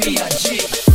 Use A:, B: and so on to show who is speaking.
A: b i g